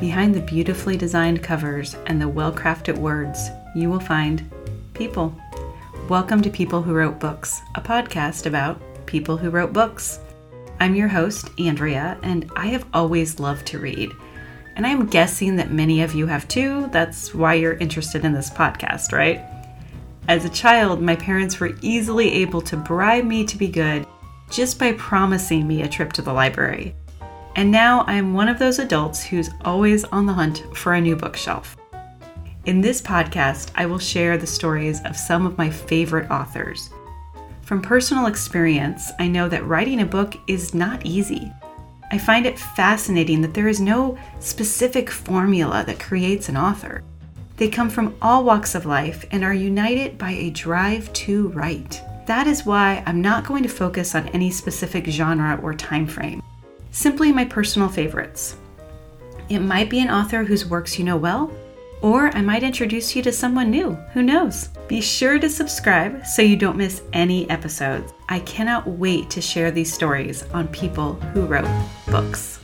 Behind the beautifully designed covers and the well crafted words, you will find people. Welcome to People Who Wrote Books, a podcast about people who wrote books. I'm your host, Andrea, and I have always loved to read. And I'm guessing that many of you have too. That's why you're interested in this podcast, right? As a child, my parents were easily able to bribe me to be good just by promising me a trip to the library. And now I'm one of those adults who's always on the hunt for a new bookshelf. In this podcast, I will share the stories of some of my favorite authors. From personal experience, I know that writing a book is not easy. I find it fascinating that there is no specific formula that creates an author. They come from all walks of life and are united by a drive to write. That is why I'm not going to focus on any specific genre or time frame. Simply my personal favorites. It might be an author whose works you know well, or I might introduce you to someone new. Who knows? Be sure to subscribe so you don't miss any episodes. I cannot wait to share these stories on people who wrote books.